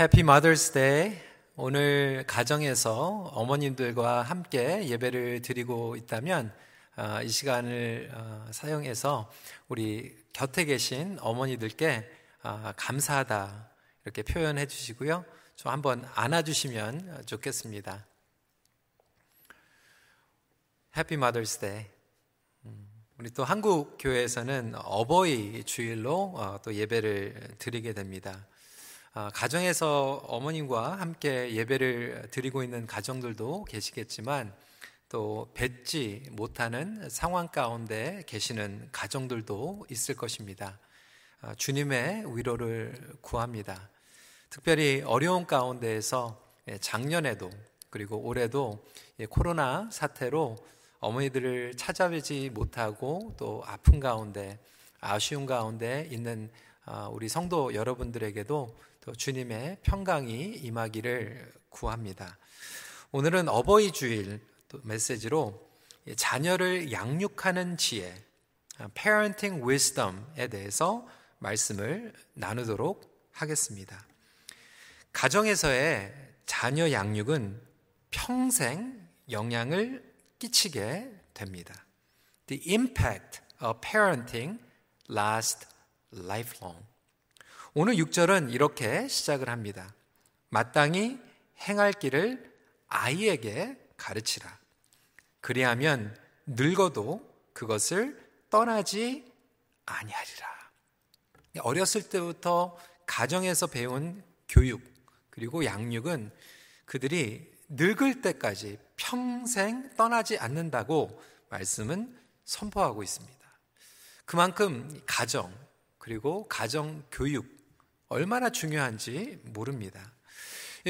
Happy Mother's Day. 오늘 가정에서 어머님들과 함께 예배를 드리고 있다면 어, 이 시간을 어, 사용해서 우리 곁에 계신 어머니들께 어, 감사하다 이렇게 표현해 주시고요. 좀 한번 안아주시면 좋겠습니다. Happy Mother's Day. 우리 또 한국 교회에서는 어버이 주일로 또 예배를 드리게 됩니다. 아, 가정에서 어머님과 함께 예배를 드리고 있는 가정들도 계시겠지만 또 뵙지 못하는 상황 가운데 계시는 가정들도 있을 것입니다. 아, 주님의 위로를 구합니다. 특별히 어려운 가운데에서 예, 작년에도 그리고 올해도 예, 코로나 사태로 어머니들을 찾아뵈지 못하고 또 아픈 가운데 아쉬운 가운데 있는 아, 우리 성도 여러분들에게도 또 주님의 평강이 임하기를 구합니다. 오늘은 어버이 주일 메시지로 자녀를 양육하는 지혜, parenting wisdom에 대해서 말씀을 나누도록 하겠습니다. 가정에서의 자녀 양육은 평생 영향을 끼치게 됩니다. The impact of parenting lasts lifelong. 오늘 6절은 이렇게 시작을 합니다. 마땅히 행할 길을 아이에게 가르치라. 그리하면 늙어도 그것을 떠나지 아니하리라. 어렸을 때부터 가정에서 배운 교육 그리고 양육은 그들이 늙을 때까지 평생 떠나지 않는다고 말씀은 선포하고 있습니다. 그만큼 가정 그리고 가정 교육 얼마나 중요한지 모릅니다.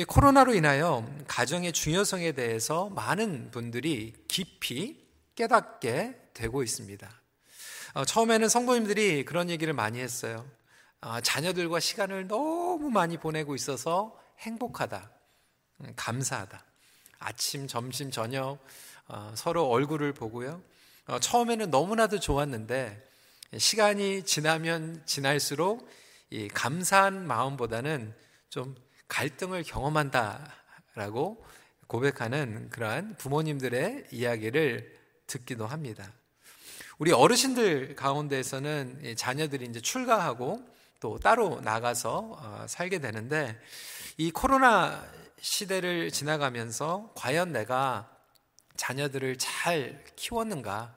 코로나로 인하여 가정의 중요성에 대해서 많은 분들이 깊이 깨닫게 되고 있습니다. 어, 처음에는 성도님들이 그런 얘기를 많이 했어요. 아, 자녀들과 시간을 너무 많이 보내고 있어서 행복하다, 음, 감사하다. 아침, 점심, 저녁 어, 서로 얼굴을 보고요. 어, 처음에는 너무나도 좋았는데 시간이 지나면 지날수록 이 감사한 마음보다는 좀 갈등을 경험한다라고 고백하는 그러한 부모님들의 이야기를 듣기도 합니다. 우리 어르신들 가운데에서는 자녀들이 이제 출가하고 또 따로 나가서 어, 살게 되는데 이 코로나 시대를 지나가면서 과연 내가 자녀들을 잘 키웠는가?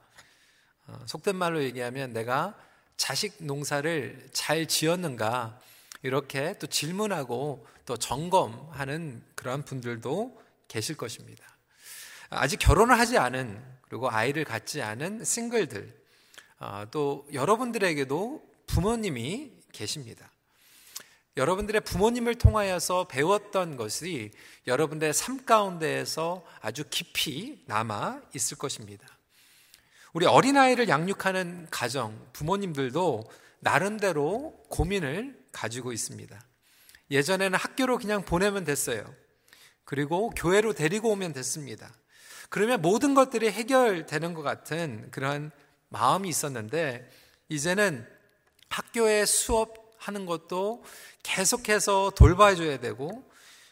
어, 속된 말로 얘기하면 내가 자식 농사를 잘 지었는가 이렇게 또 질문하고 또 점검하는 그러한 분들도 계실 것입니다. 아직 결혼을 하지 않은 그리고 아이를 갖지 않은 싱글들 어, 또 여러분들에게도 부모님이 계십니다. 여러분들의 부모님을 통하여서 배웠던 것이 여러분들의 삶 가운데에서 아주 깊이 남아 있을 것입니다. 우리 어린아이를 양육하는 가정, 부모님들도 나름대로 고민을 가지고 있습니다. 예전에는 학교로 그냥 보내면 됐어요. 그리고 교회로 데리고 오면 됐습니다. 그러면 모든 것들이 해결되는 것 같은 그런 마음이 있었는데, 이제는 학교에 수업하는 것도 계속해서 돌봐줘야 되고,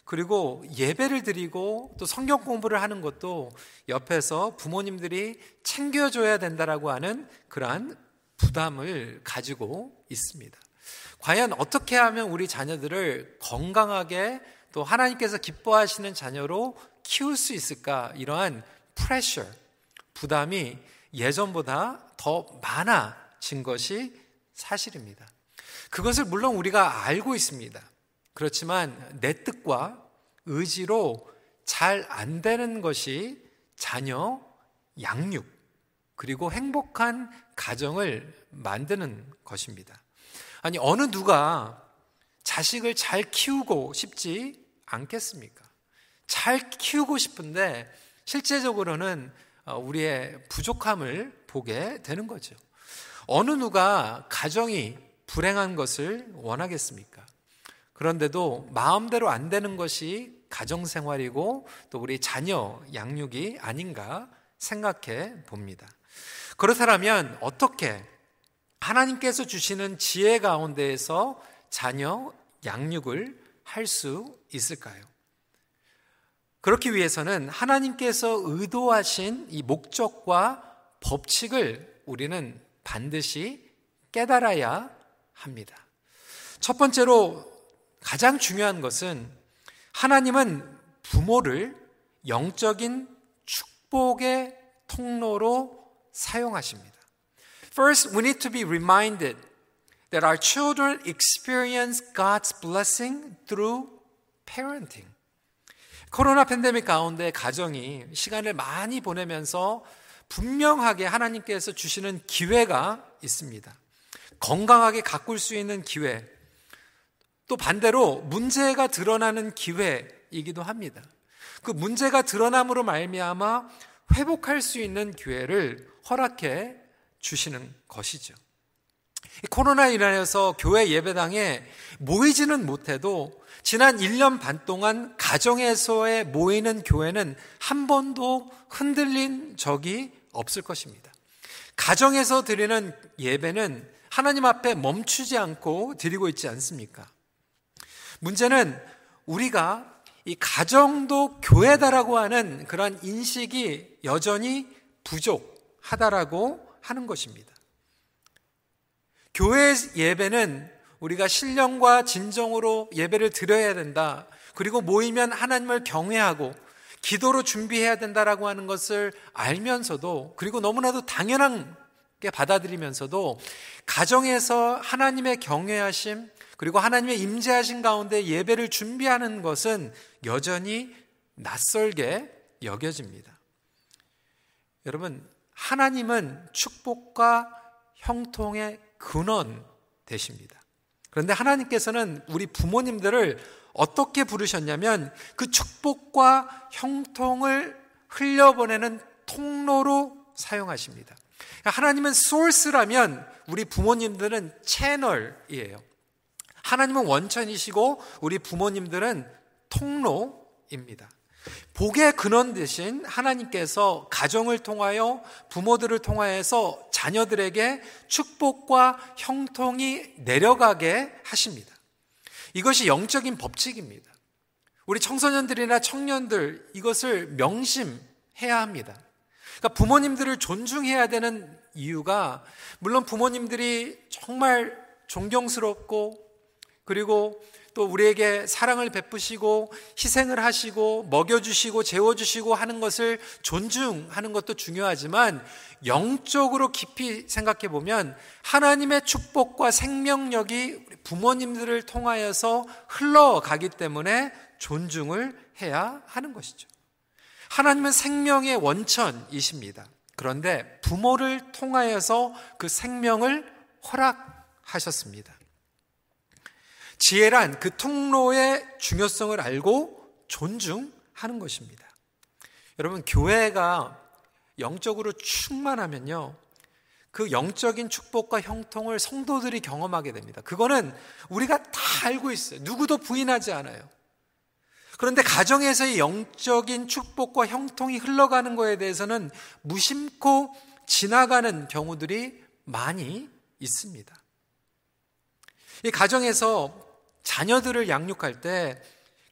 그리고 예배를 드리고 또 성경 공부를 하는 것도 옆에서 부모님들이 챙겨줘야 된다라고 하는 그러한 부담을 가지고 있습니다. 과연 어떻게 하면 우리 자녀들을 건강하게 또 하나님께서 기뻐하시는 자녀로 키울 수 있을까? 이러한 프레셔, 부담이 예전보다 더 많아진 것이 사실입니다. 그것을 물론 우리가 알고 있습니다. 그렇지만 내 뜻과 의지로 잘 안 되는 것이 자녀 양육, 그리고 행복한 가정을 만드는 것입니다. 아니, 어느 누가 자식을 잘 키우고 싶지 않겠습니까? 잘 키우고 싶은데 실제적으로는 어, 우리의 부족함을 보게 되는 거죠. 어느 누가 가정이 불행한 것을 원하겠습니까? 그런데도 마음대로 안 되는 것이 가정생활이고 또 우리 자녀 양육이 아닌가 생각해 봅니다. 그렇다면 어떻게 하나님께서 주시는 지혜 가운데에서 자녀 양육을 할 수 있을까요? 그렇기 위해서는 하나님께서 의도하신 이 목적과 법칙을 우리는 반드시 깨달아야 합니다. 첫 번째로 가장 중요한 것은 하나님은 부모를 영적인 축복의 통로로 사용하십니다. First, we need to be reminded that our children experience God's blessing through parenting. 코로나 팬데믹 가운데 가정이 시간을 많이 보내면서 분명하게 하나님께서 주시는 기회가 있습니다. 건강하게 가꿀 수 있는 기회, 또 반대로 문제가 드러나는 기회이기도 합니다. 그 문제가 드러남으로 말미암아 회복할 수 있는 기회를 허락해 주시는 것이죠. 코로나 인하여서 교회 예배당에 모이지는 못해도 지난 1년 반 동안 가정에서의 모이는 교회는 한 번도 흔들린 적이 없을 것입니다. 가정에서 드리는 예배는 하나님 앞에 멈추지 않고 드리고 있지 않습니까? 문제는 우리가 이 가정도 교회다라고 하는 그런 인식이 여전히 부족하다라고 하는 것입니다. 교회 예배는 우리가 신령과 진정으로 예배를 드려야 된다. 그리고 모이면 하나님을 경외하고 기도로 준비해야 된다라고 하는 것을 알면서도 그리고 너무나도 당연하게 받아들이면서도 가정에서 하나님의 경외하심 그리고 하나님의 임재하신 가운데 예배를 준비하는 것은 여전히 낯설게 여겨집니다. 여러분, 하나님은 축복과 형통의 근원 되십니다. 그런데 하나님께서는 우리 부모님들을 어떻게 부르셨냐면 그 축복과 형통을 흘려보내는 통로로 사용하십니다. 하나님은 소스라면 우리 부모님들은 채널이에요. 하나님은 원천이시고 우리 부모님들은 통로입니다. 복의 근원 대신 하나님께서 가정을 통하여 부모들을 통하여서 자녀들에게 축복과 형통이 내려가게 하십니다. 이것이 영적인 법칙입니다. 우리 청소년들이나 청년들 이것을 명심해야 합니다. 그러니까 부모님들을 존중해야 되는 이유가 물론 부모님들이 정말 존경스럽고 그리고 또 우리에게 사랑을 베푸시고 희생을 하시고 먹여주시고 재워주시고 하는 것을 존중하는 것도 중요하지만 영적으로 깊이 생각해 보면 하나님의 축복과 생명력이 부모님들을 통하여서 흘러가기 때문에 존중을 해야 하는 것이죠. 하나님은 생명의 원천이십니다. 그런데 부모를 통하여서 그 생명을 허락하셨습니다. 지혜란 그 통로의 중요성을 알고 존중하는 것입니다. 여러분, 교회가 영적으로 충만하면요. 그 영적인 축복과 형통을 성도들이 경험하게 됩니다. 그거는 우리가 다 알고 있어요. 누구도 부인하지 않아요. 그런데 가정에서의 영적인 축복과 형통이 흘러가는 것에 대해서는 무심코 지나가는 경우들이 많이 있습니다. 이 가정에서 자녀들을 양육할 때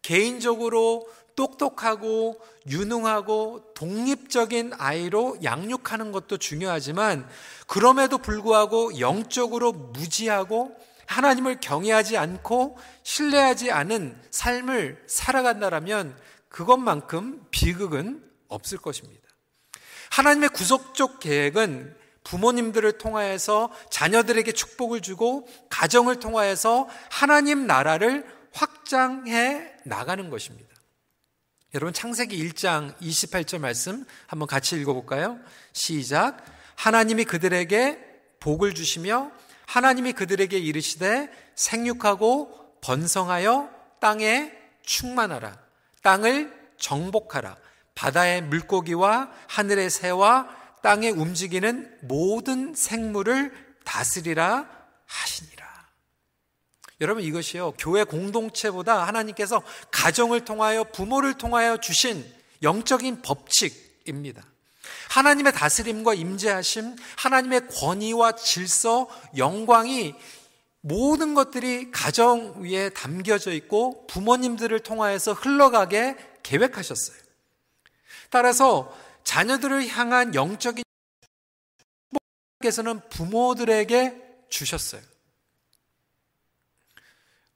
개인적으로 똑똑하고 유능하고 독립적인 아이로 양육하는 것도 중요하지만 그럼에도 불구하고 영적으로 무지하고 하나님을 경외하지 않고 신뢰하지 않은 삶을 살아간다라면 그것만큼 비극은 없을 것입니다. 하나님의 구속적 계획은 부모님들을 통하여서 자녀들에게 축복을 주고 가정을 통하여서 하나님 나라를 확장해 나가는 것입니다. 여러분 창세기 1장 28절 말씀 한번 같이 읽어볼까요? 시작. 하나님이 그들에게 복을 주시며 하나님이 그들에게 이르시되 생육하고 번성하여 땅에 충만하라. 땅을 정복하라. 바다의 물고기와 하늘의 새와 땅에 움직이는 모든 생물을 다스리라 하시니라. 여러분 이것이요 교회 공동체보다 하나님께서 가정을 통하여 부모를 통하여 주신 영적인 법칙입니다. 하나님의 다스림과 임재하심, 하나님의 권위와 질서, 영광이 모든 것들이 가정 위에 담겨져 있고 부모님들을 통하여서 흘러가게 계획하셨어요. 따라서 자녀들을 향한 영적인 축복께서는 부모들에게 주셨어요.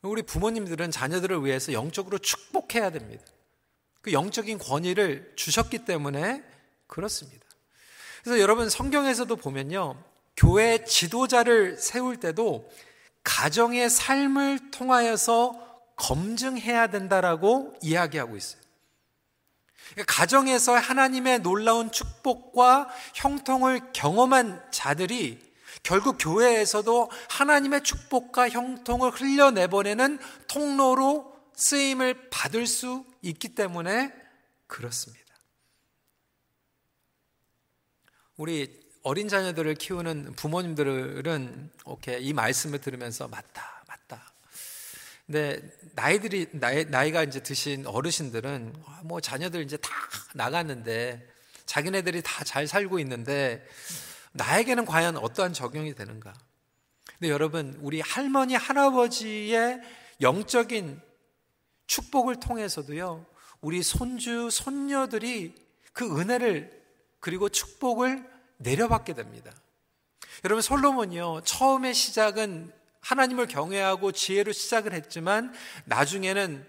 우리 부모님들은 자녀들을 위해서 영적으로 축복해야 됩니다. 그 영적인 권위를 주셨기 때문에 그렇습니다. 그래서 여러분 성경에서도 보면요. 교회 지도자를 세울 때도 가정의 삶을 통하여서 검증해야 된다라고 이야기하고 있어요. 그러니까 가정에서 하나님의 놀라운 축복과 형통을 경험한 자들이 결국 교회에서도 하나님의 축복과 형통을 흘려내보내는 통로로 쓰임을 받을 수 있기 때문에 그렇습니다. 우리 어린 자녀들을 키우는 부모님들은 오케이 이 말씀을 들으면서 맞다. 근데 나이들이 나이, 나이가 이제 드신 어르신들은 뭐 자녀들 이제 다 나갔는데 자기네들이 다 잘 살고 있는데 나에게는 과연 어떠한 적용이 되는가? 근데 여러분 우리 할머니 할아버지의 영적인 축복을 통해서도요 우리 손주 손녀들이 그 은혜를 그리고 축복을 내려받게 됩니다. 여러분 솔로몬이요 처음의 시작은 하나님을 경외하고 지혜로 시작을 했지만 나중에는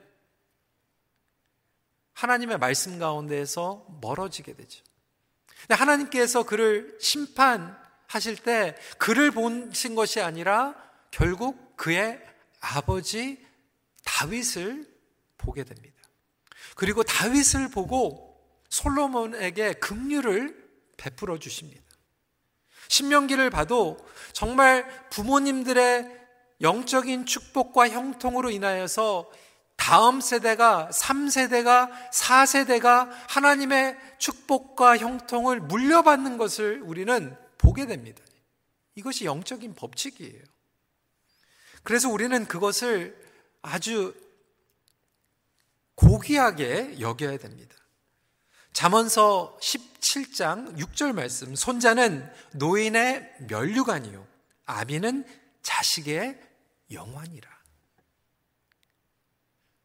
하나님의 말씀 가운데에서 멀어지게 되죠. 하나님께서 그를 심판하실 때 그를 보신 것이 아니라 결국 그의 아버지 다윗을 보게 됩니다. 그리고 다윗을 보고 솔로몬에게 긍휼을 베풀어 주십니다. 신명기를 봐도 정말 부모님들의 영적인 축복과 형통으로 인하여서 다음 세대가 3세대가 4세대가 하나님의 축복과 형통을 물려받는 것을 우리는 보게 됩니다. 이것이 영적인 법칙이에요. 그래서 우리는 그것을 아주 고귀하게 여겨야 됩니다. 잠언서 17장 6절 말씀 손자는 노인의 면류관이요 아비는 자식의 영환이라.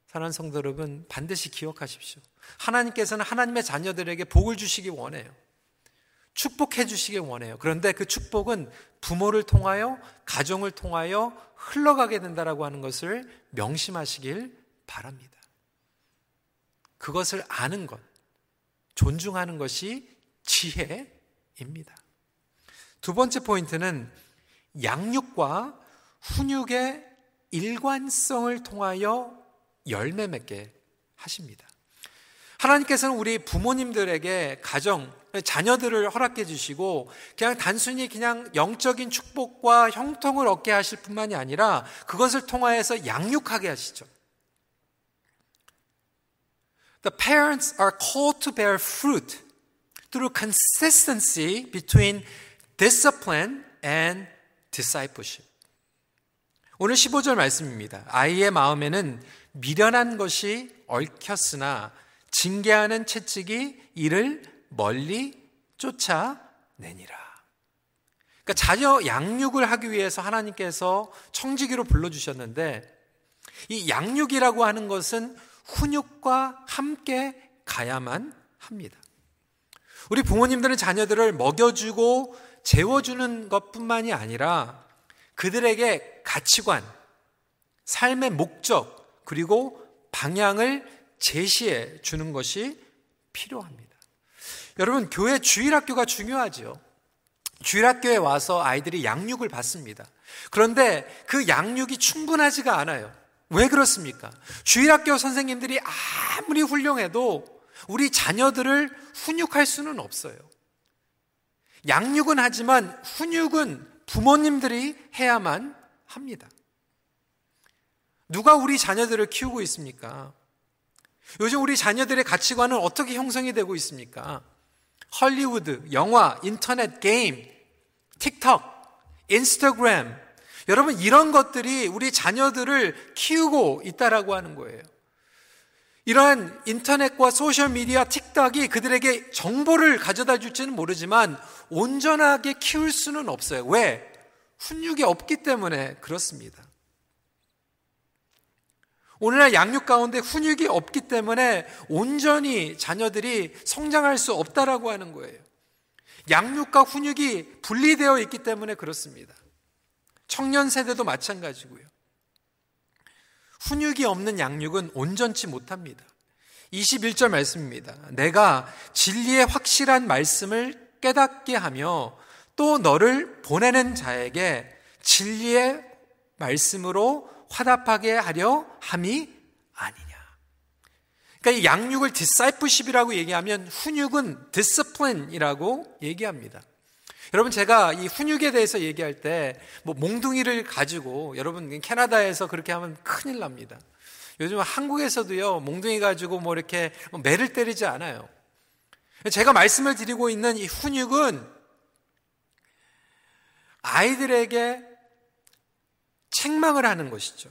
사랑하는 성도 여러분 반드시 기억하십시오. 하나님께서는 하나님의 자녀들에게 복을 주시기 원해요. 축복해 주시기 원해요. 그런데 그 축복은 부모를 통하여 가정을 통하여 흘러가게 된다라고 하는 것을 명심하시길 바랍니다. 그것을 아는 것, 존중하는 것이 지혜입니다. 두 번째 포인트는 양육과 훈육의 일관성을 통하여 열매 맺게 하십니다. 하나님께서는 우리 부모님들에게 가정, 자녀들을 허락해 주시고 그냥 단순히 그냥 영적인 축복과 형통을 얻게 하실 뿐만이 아니라 그것을 통하여서 양육하게 하시죠. The parents are called to bear fruit through consistency between discipline and discipleship. 오늘 15절 말씀입니다. 아이의 마음에는 미련한 것이 얽혔으나 징계하는 채찍이 이를 멀리 쫓아내니라. 그러니까 자녀 양육을 하기 위해서 하나님께서 청지기로 불러주셨는데 이 양육이라고 하는 것은 훈육과 함께 가야만 합니다. 우리 부모님들은 자녀들을 먹여주고 재워주는 것 뿐만이 아니라 그들에게 가치관, 삶의 목적, 그리고 방향을 제시해 주는 것이 필요합니다. 여러분, 교회 주일학교가 중요하죠. 주일학교에 와서 아이들이 양육을 받습니다. 그런데 그 양육이 충분하지가 않아요. 왜 그렇습니까? 주일학교 선생님들이 아무리 훌륭해도 우리 자녀들을 훈육할 수는 없어요. 양육은 하지만 훈육은 부모님들이 해야만 합니다. 누가 우리 자녀들을 키우고 있습니까? 요즘 우리 자녀들의 가치관은 어떻게 형성이 되고 있습니까? 헐리우드, 영화, 인터넷, 게임, 틱톡, 인스타그램, 여러분 이런 것들이 우리 자녀들을 키우고 있다라고 하는 거예요. 이러한 인터넷과 소셜 미디어, 틱톡이 그들에게 정보를 가져다 줄지는 모르지만 온전하게 키울 수는 없어요. 왜? 훈육이 없기 때문에 그렇습니다. 오늘날 양육 가운데 훈육이 없기 때문에 온전히 자녀들이 성장할 수 없다라고 하는 거예요. 양육과 훈육이 분리되어 있기 때문에 그렇습니다. 청년 세대도 마찬가지고요. 훈육이 없는 양육은 온전치 못합니다. 21절 말씀입니다. 내가 진리의 확실한 말씀을 깨닫게 하며 또 너를 보내는 자에게 진리의 말씀으로 화답하게 하려 함이 아니냐. 그러니까 이 양육을 discipleship이라고 얘기하면 훈육은 discipline이라고 얘기합니다. 여러분 제가 이 훈육에 대해서 얘기할 때 뭐 몽둥이를 가지고 여러분 캐나다에서 그렇게 하면 큰일 납니다. 요즘 한국에서도요 몽둥이 가지고 뭐 이렇게 매를 때리지 않아요. 제가 말씀을 드리고 있는 이 훈육은 아이들에게 책망을 하는 것이죠.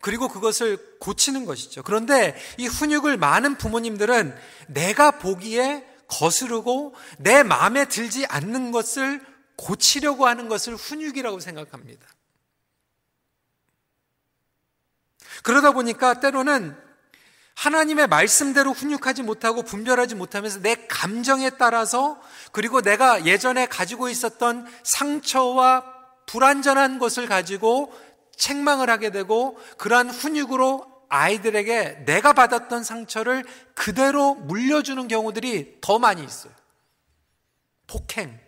그리고 그것을 고치는 것이죠. 그런데 이 훈육을 많은 부모님들은 내가 보기에 거스르고 내 마음에 들지 않는 것을 고치려고 하는 것을 훈육이라고 생각합니다. 그러다 보니까 때로는 하나님의 말씀대로 훈육하지 못하고 분별하지 못하면서 내 감정에 따라서 그리고 내가 예전에 가지고 있었던 상처와 불완전한 것을 가지고 책망을 하게 되고 그러한 훈육으로 아이들에게 내가 받았던 상처를 그대로 물려주는 경우들이 더 많이 있어요. 폭행.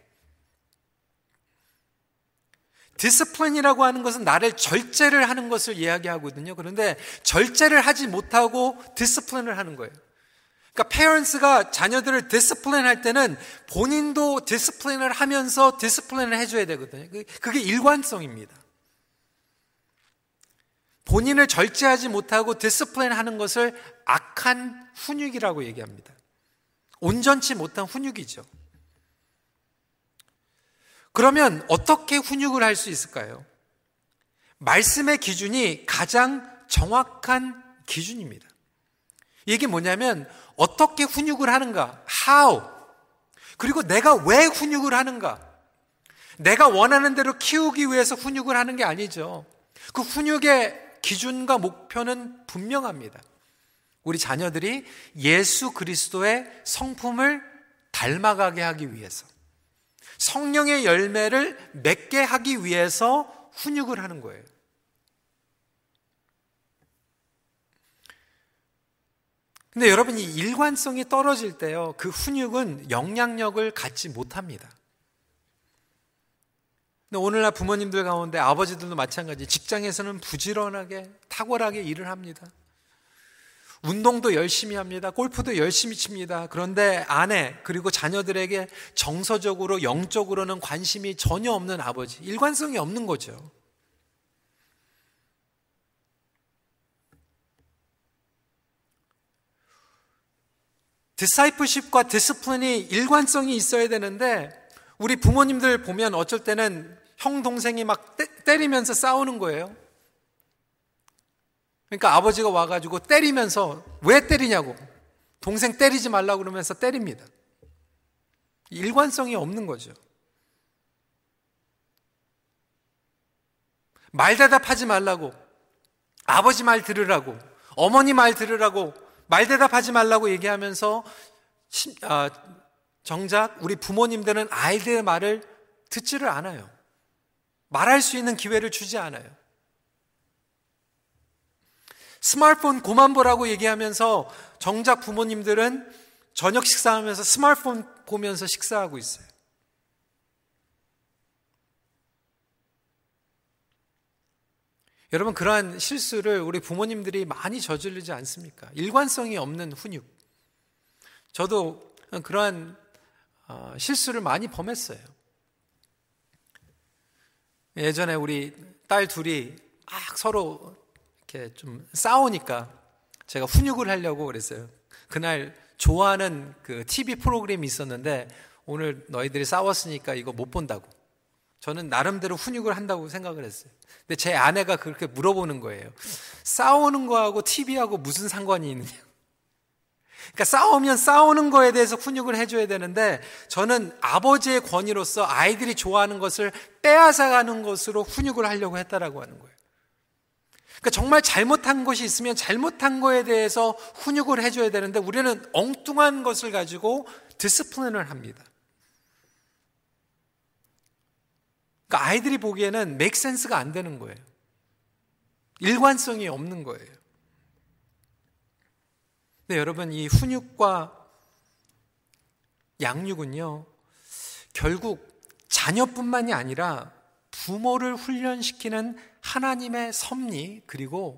discipline이라고 하는 것은 나를 절제를 하는 것을 이야기하거든요. 그런데 절제를 하지 못하고 discipline을 하는 거예요. 그러니까 parents가 자녀들을 discipline 할 때는 본인도 discipline을 하면서 discipline을 해줘야 되거든요. 그게 일관성입니다. 본인을 절제하지 못하고 discipline 하는 것을 악한 훈육이라고 얘기합니다. 온전치 못한 훈육이죠. 그러면 어떻게 훈육을 할 수 있을까요? 말씀의 기준이 가장 정확한 기준입니다. 이게 뭐냐면 어떻게 훈육을 하는가? How. 그리고 내가 왜 훈육을 하는가? 내가 원하는 대로 키우기 위해서 훈육을 하는 게 아니죠. 그 훈육의 기준과 목표는 분명합니다. 우리 자녀들이 예수 그리스도의 성품을 닮아가게 하기 위해서 성령의 열매를 맺게 하기 위해서 훈육을 하는 거예요. 근데 여러분 이 일관성이 떨어질 때요. 그 훈육은 영향력을 갖지 못합니다. 근데 오늘날 부모님들 가운데 아버지들도 마찬가지 직장에서는 부지런하게 탁월하게 일을 합니다. 운동도 열심히 합니다. 골프도 열심히 칩니다. 그런데 아내 그리고 자녀들에게 정서적으로 영적으로는 관심이 전혀 없는 아버지, 일관성이 없는 거죠. discipleship과 discipline이 일관성이 있어야 되는데 우리 부모님들 보면 어쩔 때는 형 동생이 막 때리면서 싸우는 거예요. 그러니까 아버지가 와가지고 때리면서 왜 때리냐고 동생 때리지 말라 그러면서 때립니다. 일관성이 없는 거죠. 말 대답하지 말라고 아버지 말 들으라고 어머니 말 들으라고 말 대답하지 말라고 얘기하면서 아, 정작 우리 부모님들은 아이들의 말을 듣지를 않아요. 말할 수 있는 기회를 주지 않아요. 스마트폰 고만 보라고 얘기하면서 정작 부모님들은 저녁 식사하면서 스마트폰 보면서 식사하고 있어요. 여러분, 그러한 실수를 우리 부모님들이 많이 저지르지 않습니까? 일관성이 없는 훈육. 저도 그러한 어, 실수를 많이 범했어요. 예전에 우리 딸 둘이 막 서로 이렇게 좀 싸우니까 제가 훈육을 하려고 그랬어요. 그날 좋아하는 그 TV 프로그램이 있었는데 오늘 너희들이 싸웠으니까 이거 못 본다고. 저는 나름대로 훈육을 한다고 생각을 했어요. 근데 제 아내가 그렇게 물어보는 거예요. 싸우는 거하고 TV하고 무슨 상관이 있느냐. 그러니까 싸우면 싸우는 거에 대해서 훈육을 해줘야 되는데 저는 아버지의 권위로서 아이들이 좋아하는 것을 빼앗아가는 것으로 훈육을 하려고 했다라고 하는 거예요. 그러니까 정말 잘못한 것이 있으면 잘못한 거에 대해서 훈육을 해줘야 되는데 우리는 엉뚱한 것을 가지고 디스플린을 합니다. 그러니까 아이들이 보기에는 맥 센스가 안 되는 거예요. 일관성이 없는 거예요. 근데 여러분 이 훈육과 양육은요. 결국 자녀뿐만이 아니라 부모를 훈련시키는 하나님의 섭리 그리고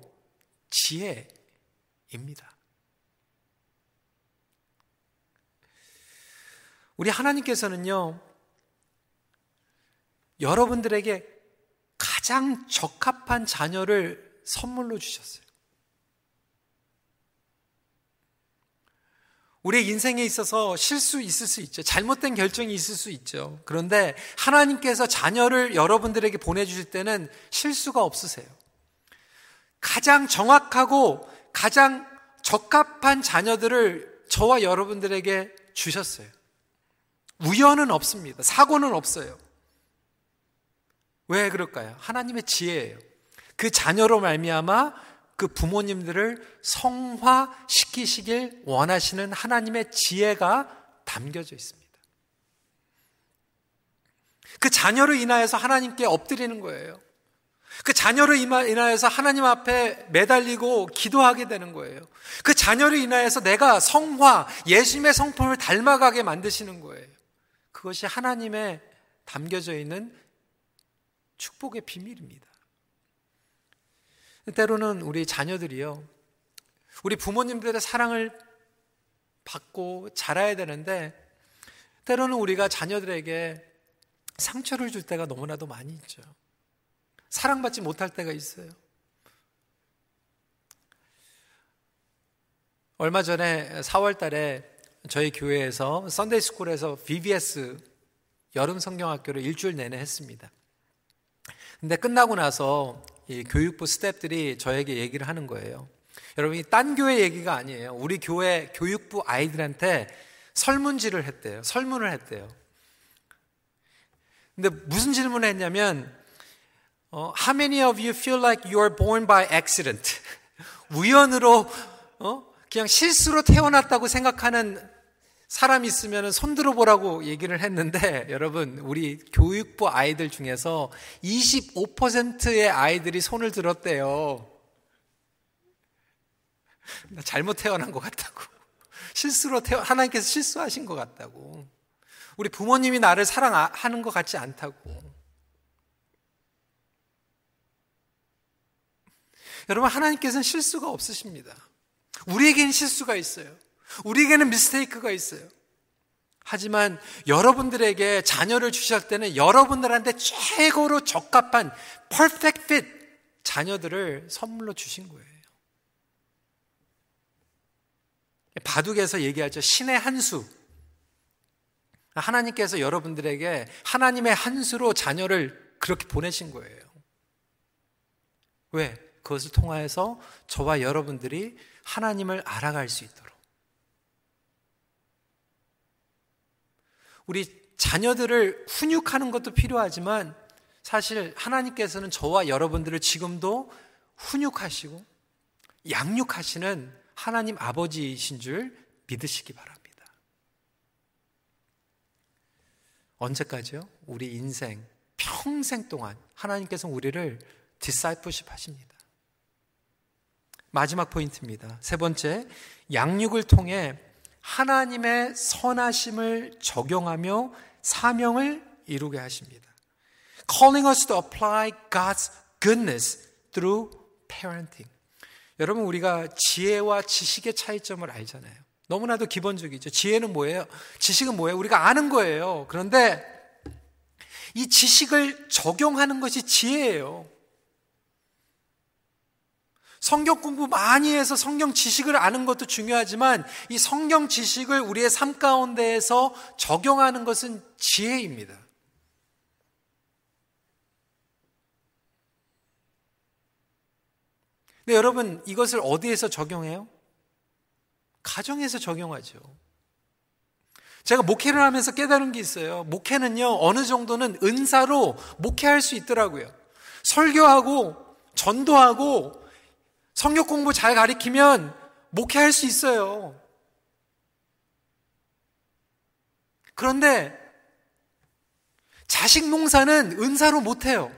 지혜입니다. 우리 하나님께서는요, 여러분들에게 가장 적합한 자녀를 선물로 주셨어요. 우리의 인생에 있어서 실수 있을 수 있죠. 잘못된 결정이 있을 수 있죠. 그런데 하나님께서 자녀를 여러분들에게 보내주실 때는 실수가 없으세요. 가장 정확하고 가장 적합한 자녀들을 저와 여러분들에게 주셨어요. 우연은 없습니다. 사고는 없어요. 왜 그럴까요? 하나님의 지혜예요. 그 자녀로 말미암아 그 부모님들을 성화시키시길 원하시는 하나님의 지혜가 담겨져 있습니다. 그 자녀로 인하여서 하나님께 엎드리는 거예요. 그 자녀로 인하여서 하나님 앞에 매달리고 기도하게 되는 거예요. 그 자녀로 인하여서 내가 성화, 예수님의 성품을 닮아가게 만드시는 거예요. 그것이 하나님의 담겨져 있는 축복의 비밀입니다. 때로는 우리 자녀들이요. 우리 부모님들의 사랑을 받고 자라야 되는데 때로는 우리가 자녀들에게 상처를 줄 때가 너무나도 많이 있죠. 사랑받지 못할 때가 있어요. 얼마 전에 4월 달에 저희 교회에서 Sunday school에서 VBS 여름 성경학교를 일주일 내내 했습니다. 근데 끝나고 나서 이 교육부 스탭들이 저에게 얘기를 하는 거예요. 여러분, 이 딴 교회 얘기가 아니에요. 우리 교회 교육부 아이들한테 설문지를 했대요. 설문을 했대요. 근데 무슨 질문을 했냐면, 어, How many of you feel like you are born by accident? 우연으로, 어? 그냥 실수로 태어났다고 생각하는 사람 있으면 손들어 보라고 얘기를 했는데 여러분 우리 교육부 아이들 중에서 25%의 아이들이 손을 들었대요. 잘못 태어난 것 같다고. 실수로 태어 하나님께서 실수하신 것 같다고. 우리 부모님이 나를 사랑하는 것 같지 않다고. 여러분 하나님께서는 실수가 없으십니다. 우리에겐 실수가 있어요. 우리에게는 미스테이크가 있어요. 하지만 여러분들에게 자녀를 주실 때는 여러분들한테 최고로 적합한 퍼펙트 핏 자녀들을 선물로 주신 거예요. 바둑에서 얘기하죠. 신의 한 수. 하나님께서 여러분들에게 하나님의 한 수로 자녀를 그렇게 보내신 거예요. 왜? 그것을 통하여서 저와 여러분들이 하나님을 알아갈 수 있도록. 우리 자녀들을 훈육하는 것도 필요하지만 사실 하나님께서는 저와 여러분들을 지금도 훈육하시고 양육하시는 하나님 아버지이신 줄 믿으시기 바랍니다. 언제까지요? 우리 인생 평생 동안 하나님께서 우리를 디사이플십 하십니다. 마지막 포인트입니다. 세 번째, 양육을 통해 하나님의 선하심을 적용하며 사명을 이루게 하십니다. Calling us to apply God's goodness through parenting. 여러분, 우리가 지혜와 지식의 차이점을 알잖아요. 너무나도 기본적이죠. 지혜는 뭐예요? 지식은 뭐예요? 우리가 아는 거예요. 그런데 이 지식을 적용하는 것이 지혜예요. 성경 공부 많이 해서 성경 지식을 아는 것도 중요하지만 이 성경 지식을 우리의 삶 가운데에서 적용하는 것은 지혜입니다. 근데 여러분, 이것을 어디에서 적용해요? 가정에서 적용하죠. 제가 목회를 하면서 깨달은 게 있어요. 목회는요, 어느 정도는 은사로 목회할 수 있더라고요. 설교하고, 전도하고, 성역 공부 잘 가리키면 목회할 수 있어요. 그런데 자식 농사는 은사로 못해요.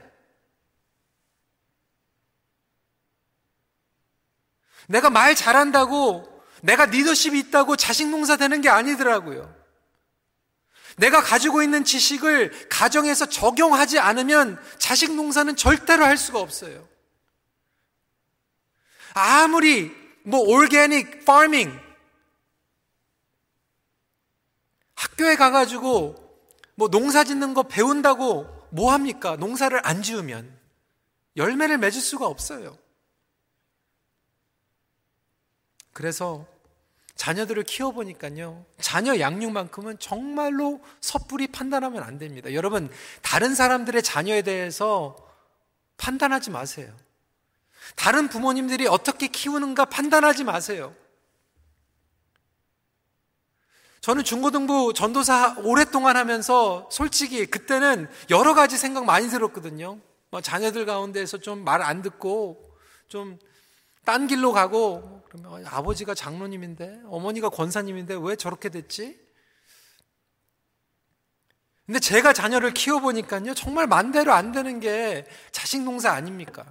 내가 말 잘한다고, 내가 리더십이 있다고 자식 농사 되는 게 아니더라고요. 내가 가지고 있는 지식을 가정에서 적용하지 않으면 자식 농사는 절대로 할 수가 없어요. 아무리 뭐 올게닉 파밍 학교에 가가지고 뭐 농사 짓는 거 배운다고 뭐 합니까? 농사를 안 지으면 열매를 맺을 수가 없어요. 그래서 자녀들을 키워보니까요. 자녀 양육만큼은 정말로 섣불리 판단하면 안 됩니다. 여러분, 다른 사람들의 자녀에 대해서 판단하지 마세요. 다른 부모님들이 어떻게 키우는가 판단하지 마세요. 저는 중고등부 전도사 오랫동안 하면서 솔직히 그때는 여러 가지 생각 많이 들었거든요. 뭐 자녀들 가운데서 좀 말 안 듣고 좀 딴 길로 가고 그러면 아버지가 장로님인데 어머니가 권사님인데 왜 저렇게 됐지? 근데 제가 자녀를 키워보니까요 정말 만대로 안 되는 게 자식 농사 아닙니까?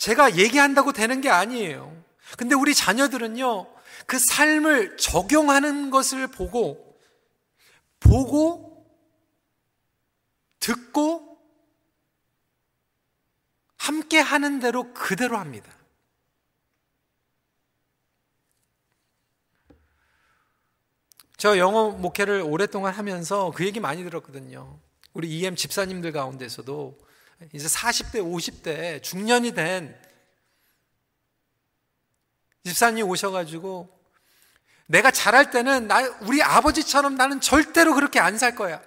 제가 얘기한다고 되는 게 아니에요. 근데 우리 자녀들은요, 그 삶을 적용하는 것을 보고, 보고, 듣고, 함께 하는 대로 그대로 합니다. 저 영어 목회를 오랫동안 하면서 그 얘기 많이 들었거든요. 우리 EM 집사님들 가운데서도 이제 40대, 50대 중년이 된 집사님 오셔가지고 내가 잘할 때는 나, 우리 아버지처럼 나는 절대로 그렇게 안 살 거야.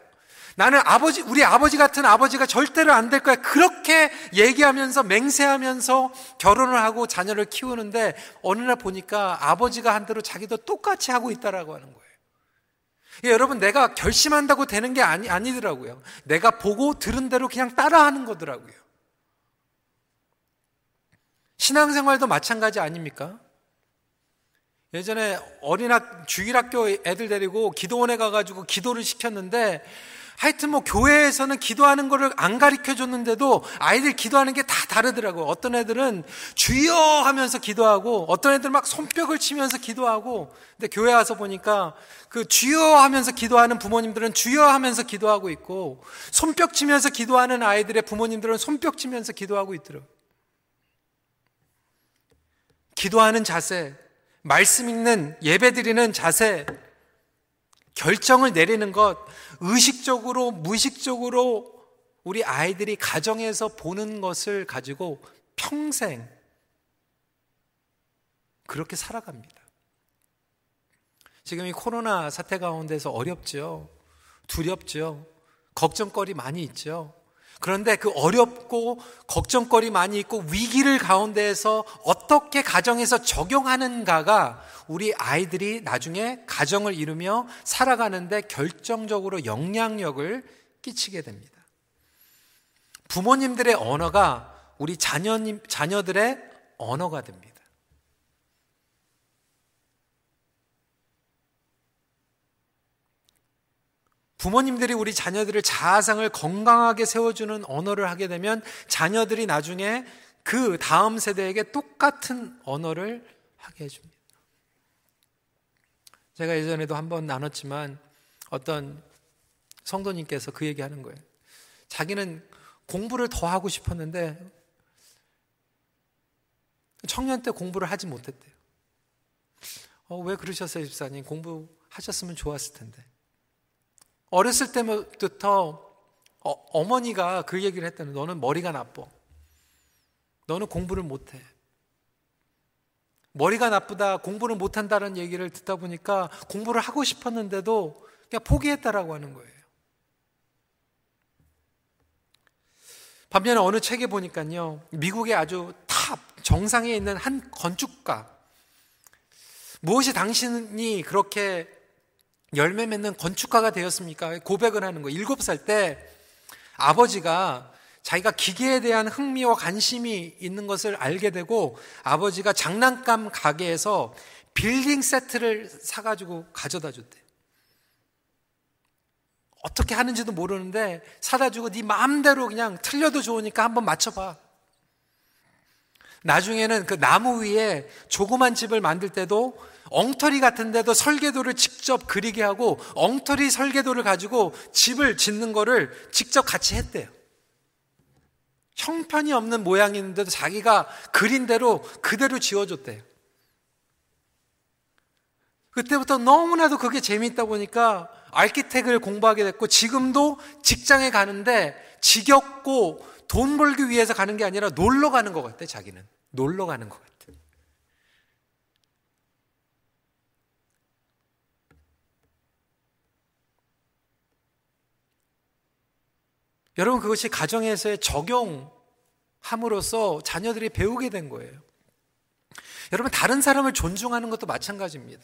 나는 아버지, 우리 아버지 같은 아버지가 절대로 안 될 거야. 그렇게 얘기하면서 맹세하면서 결혼을 하고 자녀를 키우는데 어느 날 보니까 아버지가 한 대로 자기도 똑같이 하고 있다라고 하는. 예, 여러분, 내가 결심한다고 되는 게 아니, 아니더라고요. 내가 보고 들은 대로 그냥 따라하는 거더라고요. 신앙생활도 마찬가지 아닙니까? 예전에 어린학, 주일학교 애들 데리고 기도원에 가가지고 기도를 시켰는데 하여튼 뭐 교회에서는 기도하는 거를 안 가르쳐 줬는데도 아이들 기도하는 게 다 다르더라고요. 어떤 애들은 주여 하면서 기도하고 어떤 애들 막 손뼉을 치면서 기도하고 근데 교회 와서 보니까 그 주여 하면서 기도하는 부모님들은 주여 하면서 기도하고 있고 손뼉 치면서 기도하는 아이들의 부모님들은 손뼉 치면서 기도하고 있더라고요. 기도하는 자세, 말씀 읽는 예배 드리는 자세, 결정을 내리는 것, 의식적으로, 무의식적으로 우리 아이들이 가정에서 보는 것을 가지고 평생 그렇게 살아갑니다. 지금 이 코로나 사태 가운데서 어렵죠. 두렵죠. 걱정거리 많이 있죠. 그런데 그 어렵고 걱정거리 많이 있고 위기를 가운데에서 어떻게 가정에서 적용하는가가 우리 아이들이 나중에 가정을 이루며 살아가는데 결정적으로 영향력을 끼치게 됩니다. 부모님들의 언어가 우리 자녀님, 자녀들의 언어가 됩니다. 부모님들이 우리 자녀들을 자아상을 건강하게 세워주는 언어를 하게 되면 자녀들이 나중에 그 다음 세대에게 똑같은 언어를 하게 해줍니다. 제가 예전에도 한번 나눴지만 어떤 성도님께서 그 얘기 하는 거예요. 자기는 공부를 더 하고 싶었는데 청년 때 공부를 하지 못했대요. 어, 왜 그러셨어요, 집사님? 공부하셨으면 좋았을 텐데. 어렸을 때부터 어머니가 그 얘기를 했다는 너는 머리가 나빠. 너는 공부를 못해. 머리가 나쁘다, 공부를 못한다는 얘기를 듣다 보니까 공부를 하고 싶었는데도 그냥 포기했다라고 하는 거예요. 반면에 어느 책에 보니까요, 미국의 아주 top 정상에 있는 한 건축가. 무엇이 당신이 그렇게 열매 맺는 건축가가 되었습니까? 고백을 하는 거. 일곱 살 때 아버지가 자기가 기계에 대한 흥미와 관심이 있는 것을 알게 되고 아버지가 장난감 가게에서 빌딩 세트를 사가지고 가져다 줬대. 어떻게 하는지도 모르는데 사다 주고 네 마음대로 그냥 틀려도 좋으니까 한번 맞춰봐. 나중에는 그 나무 위에 조그만 집을 만들 때도 엉터리 같은데도 설계도를 직접 그리게 하고 엉터리 설계도를 가지고 집을 짓는 거를 직접 같이 했대요. 형편이 없는 모양이있는데도 자기가 그린 대로 그대로 지어줬대요. 그때부터 너무나도 그게 재미있다 보니까 아키텍을 공부하게 됐고 지금도 직장에 가는데 지겹고 돈 벌기 위해서 가는 게 아니라 놀러 가는 것 같아, 자기는. 놀러 가는 것 같아. 여러분, 그것이 가정에서의 적용함으로써 자녀들이 배우게 된 거예요. 여러분, 다른 사람을 존중하는 것도 마찬가지입니다.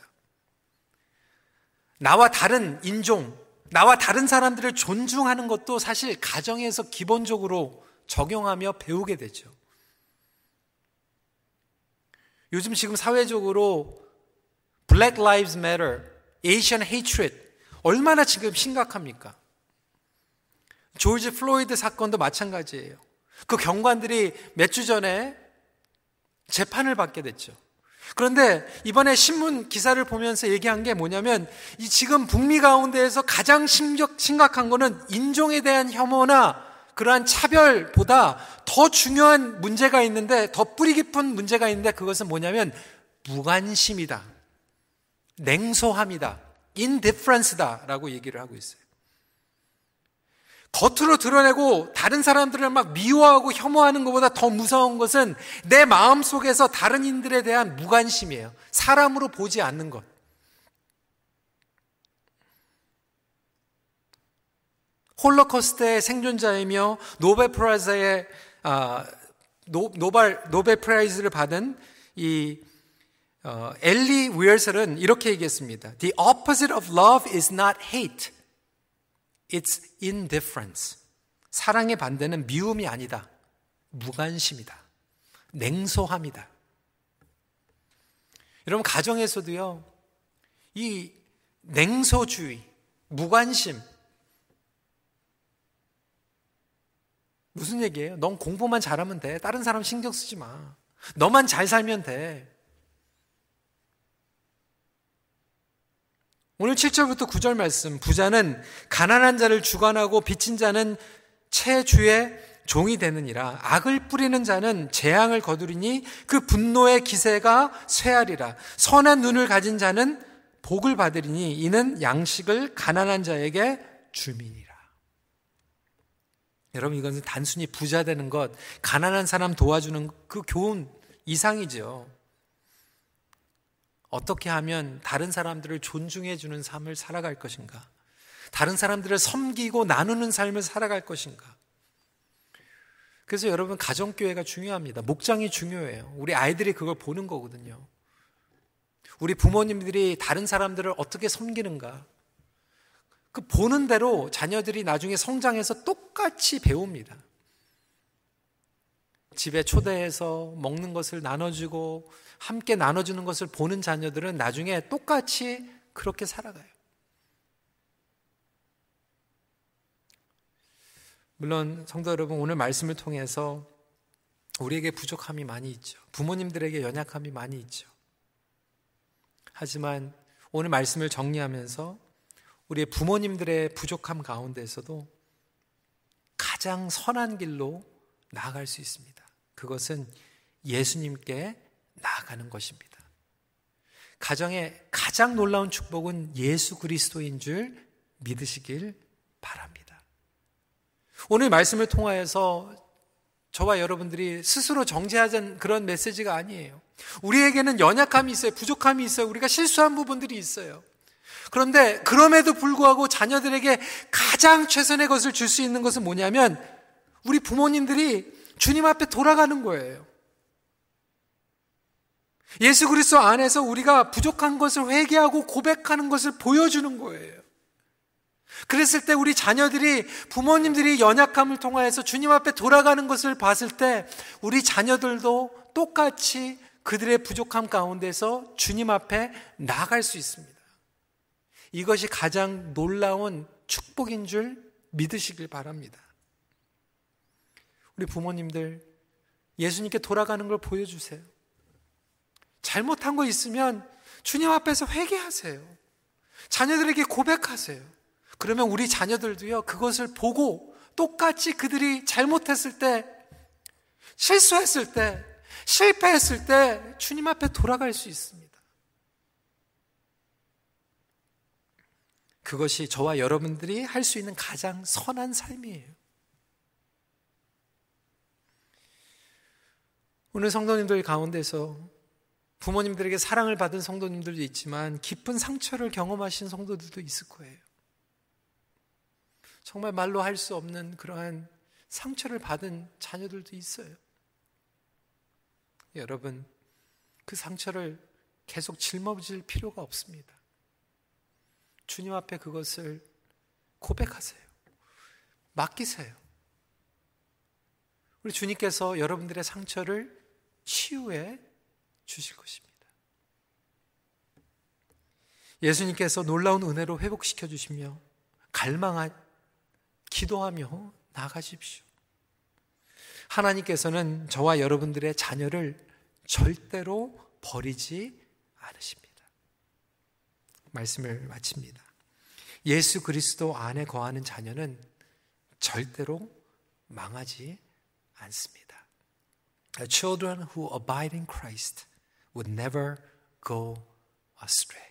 나와 다른 인종, 나와 다른 사람들을 존중하는 것도 사실 가정에서 기본적으로 적용하며 배우게 되죠. 요즘 지금 사회적으로 Black Lives Matter, Asian Hatred 얼마나 지금 심각합니까? 조지 플로이드 사건도 마찬가지예요. 그 경관들이 몇 주 전에 재판을 받게 됐죠. 그런데 이번에 신문 기사를 보면서 얘기한 게 뭐냐면 이 지금 북미 가운데에서 가장 심각한 거는 인종에 대한 혐오나 그러한 차별보다 더 중요한 문제가 있는데 더 뿌리 깊은 문제가 있는데 그것은 뭐냐면 무관심이다. 냉소함이다. indifference다라고 얘기를 하고 있어요. 겉으로 드러내고 다른 사람들을 막 미워하고 혐오하는 것보다 더 무서운 것은 내 마음 속에서 다른 이들에 대한 무관심이에요. 사람으로 보지 않는 것. 홀로코스트의 생존자이며 Nobel Prize의 아, 노, 노벨 Nobel Prize를 받은 이 어, 엘리 위젤은 이렇게 얘기했습니다. The opposite of love is not hate. It's indifference. 사랑의 반대는 미움이 아니다. 무관심이다. 냉소함이다. 여러분, 가정에서도요, 이 냉소주의, 무관심, 무슨 얘기예요? 넌 공부만 잘하면 돼. 다른 사람 신경 쓰지 마. 너만 잘 살면 돼. 오늘 7절부터 9절 말씀, 부자는 가난한 자를 주관하고 빚진 자는 체주의 종이 되느니라. 악을 뿌리는 자는 재앙을 거두리니 그 분노의 기세가 쇠하리라. 선한 눈을 가진 자는 복을 받으리니 이는 양식을 가난한 자에게 주민이라. 여러분 이것은 단순히 부자 되는 것, 가난한 사람 도와주는 그 교훈 이상이죠. 어떻게 하면 다른 사람들을 존중해 주는 삶을 살아갈 것인가? 다른 사람들을 섬기고 나누는 삶을 살아갈 것인가? 그래서 여러분 가정교회가 중요합니다. 목장이 중요해요. 우리 아이들이 그걸 보는 거거든요. 우리 부모님들이 다른 사람들을 어떻게 섬기는가? 그 보는 대로 자녀들이 나중에 성장해서 똑같이 배웁니다. 집에 초대해서 먹는 것을 나눠주고 함께 나눠주는 것을 보는 자녀들은 나중에 똑같이 그렇게 살아가요. 물론 성도 여러분 오늘 말씀을 통해서 우리에게 부족함이 많이 있죠. 부모님들에게 연약함이 많이 있죠. 하지만 오늘 말씀을 정리하면서 우리의 부모님들의 부족함 가운데서도 가장 선한 길로 나아갈 수 있습니다. 그것은 예수님께 나아가는 것입니다. 가정의 가장 놀라운 축복은 예수 그리스도인 줄 믿으시길 바랍니다. 오늘 말씀을 통하여서 저와 여러분들이 스스로 정죄하는 그런 메시지가 아니에요. 우리에게는 연약함이 있어요. 부족함이 있어요. 우리가 실수한 부분들이 있어요. 그런데 그럼에도 불구하고 자녀들에게 가장 최선의 것을 줄 수 있는 것은 뭐냐면 우리 부모님들이 주님 앞에 돌아가는 거예요. 예수 그리스도 안에서 우리가 부족한 것을 회개하고 고백하는 것을 보여주는 거예요. 그랬을 때 우리 자녀들이 부모님들이 연약함을 통하여서 주님 앞에 돌아가는 것을 봤을 때 우리 자녀들도 똑같이 그들의 부족함 가운데서 주님 앞에 나갈 수 있습니다. 이것이 가장 놀라운 축복인 줄 믿으시길 바랍니다. 우리 부모님들 예수님께 돌아가는 걸 보여주세요. 잘못한 거 있으면 주님 앞에서 회개하세요. 자녀들에게 고백하세요. 그러면 우리 자녀들도요, 그것을 보고 똑같이 그들이 잘못했을 때, 실수했을 때, 실패했을 때 주님 앞에 돌아갈 수 있습니다. 그것이 저와 여러분들이 할 수 있는 가장 선한 삶이에요. 오늘 성도님들 가운데서 부모님들에게 사랑을 받은 성도님들도 있지만 깊은 상처를 경험하신 성도들도 있을 거예요. 정말 말로 할 수 없는 그러한 상처를 받은 자녀들도 있어요. 여러분, 그 상처를 계속 짊어질 필요가 없습니다. 주님 앞에 그것을 고백하세요. 맡기세요. 우리 주님께서 여러분들의 상처를 치유해 주실 것입니다. 예수님께서 놀라운 은혜로 회복시켜 주시며 갈망하 기도하며 나가십시오. 하나님께서는 저와 여러분들의 자녀를 절대로 버리지 않으십니다. 말씀을 마칩니다. 예수 그리스도 안에 거하는 자녀는 절대로 망하지 않습니다. Children who abide in Christ would never go astray.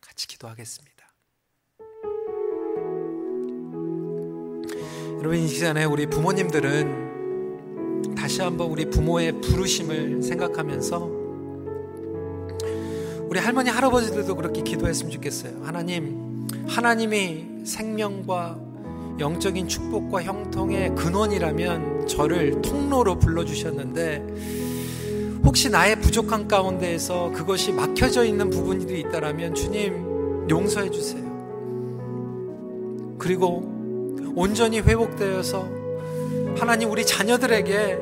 같이 기도하겠습니다. 여러분 이 시간에 우리 부모님들은 다시 한번 우리 부모의 부르심을 생각하면서 우리 할머니 할아버지들도 그렇게 기도했으면 좋겠어요. 하나님, 하나님이 생명과 영적인 축복과 형통의 근원이라면 저를 통로로 불러 주셨는데 혹시 나의 부족한 가운데에서 그것이 막혀져 있는 부분이 있다라면 주님 용서해 주세요. 그리고 온전히 회복되어서 하나님 우리 자녀들에게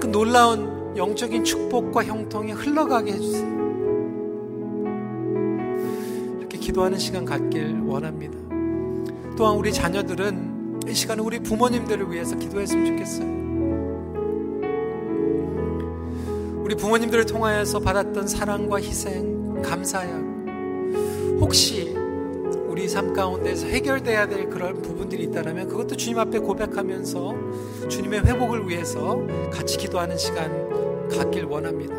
그 놀라운 영적인 축복과 형통이 흘러가게 해주세요. 이렇게 기도하는 시간 갖길 원합니다. 또한 우리 자녀들은 이 시간에 우리 부모님들을 위해서 기도했으면 좋겠어요. 우리 부모님들을 통하여서 받았던 사랑과 희생, 감사야. 혹시 우리 삶 가운데서 해결돼야 될 그런 부분들이 있다면 그것도 주님 앞에 고백하면서 주님의 회복을 위해서 같이 기도하는 시간 갖길 원합니다.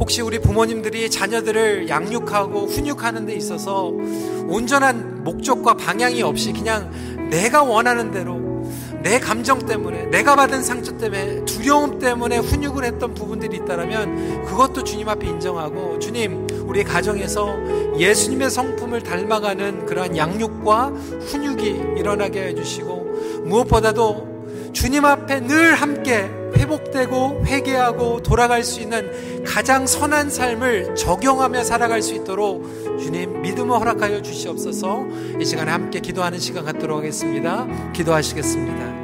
혹시 우리 부모님들이 자녀들을 양육하고 훈육하는 데 있어서 온전한 목적과 방향이 없이 그냥 내가 원하는 대로 내 감정 때문에 내가 받은 상처 때문에 두려움 때문에 훈육을 했던 부분들이 있다면 그것도 주님 앞에 인정하고 주님 우리 가정에서 예수님의 성품을 닮아가는 그러한 양육과 훈육이 일어나게 해주시고 무엇보다도 주님 앞에 늘 함께 회복되고 회개하고 돌아갈 수 있는 가장 선한 삶을 적용하며 살아갈 수 있도록 주님 믿음을 허락하여 주시옵소서 이 시간에 함께 기도하는 시간 갖도록 하겠습니다. 기도하시겠습니다.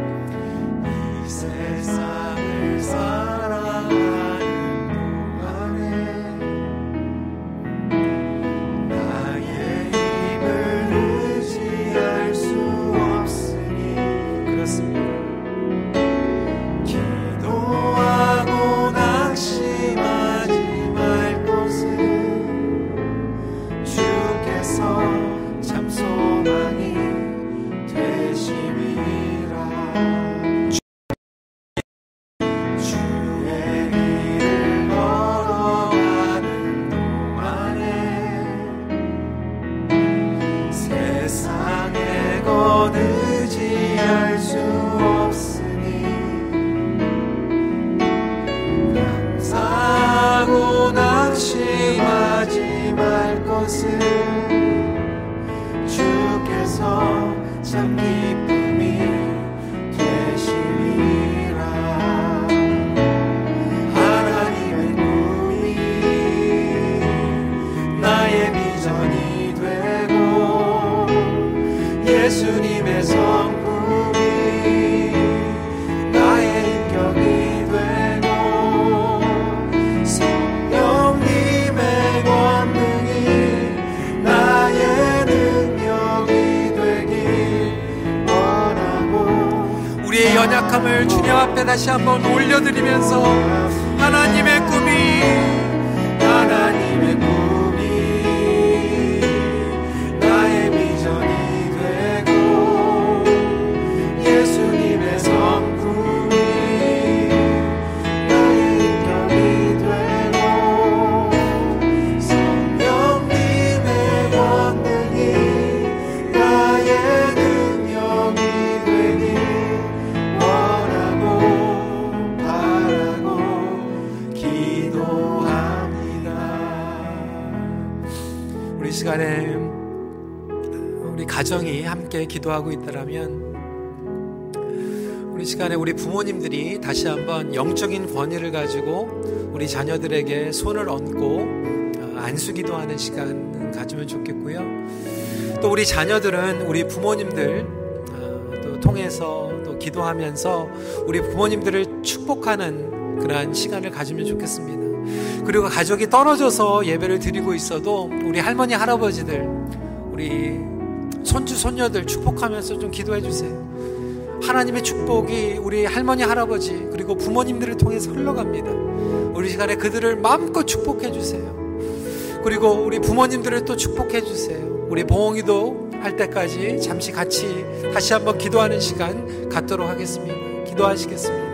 우리 부모님들이 다시 한번 영적인 권위를 가지고 우리 자녀들에게 손을 얹고 어, 안수기도 하는 시간 가지면 좋겠고요. 또 우리 자녀들은 우리 부모님들 어, 또 통해서 또 기도하면서 우리 부모님들을 축복하는 그러한 시간을 가지면 좋겠습니다. 그리고 가족이 떨어져서 예배를 드리고 있어도 우리 할머니 할아버지들 우리 손주 손녀들 축복하면서 좀 기도해 주세요. 하나님의 축복이 우리 할머니 할아버지 그리고 부모님들을 통해서 흘러갑니다. 우리 시간에 그들을 마음껏 축복해 주세요. 그리고 우리 부모님들을 또 축복해 주세요. 우리 봉홍이도 할 때까지 잠시 같이 다시 한번 기도하는 시간 갖도록 하겠습니다. 기도하시겠습니다.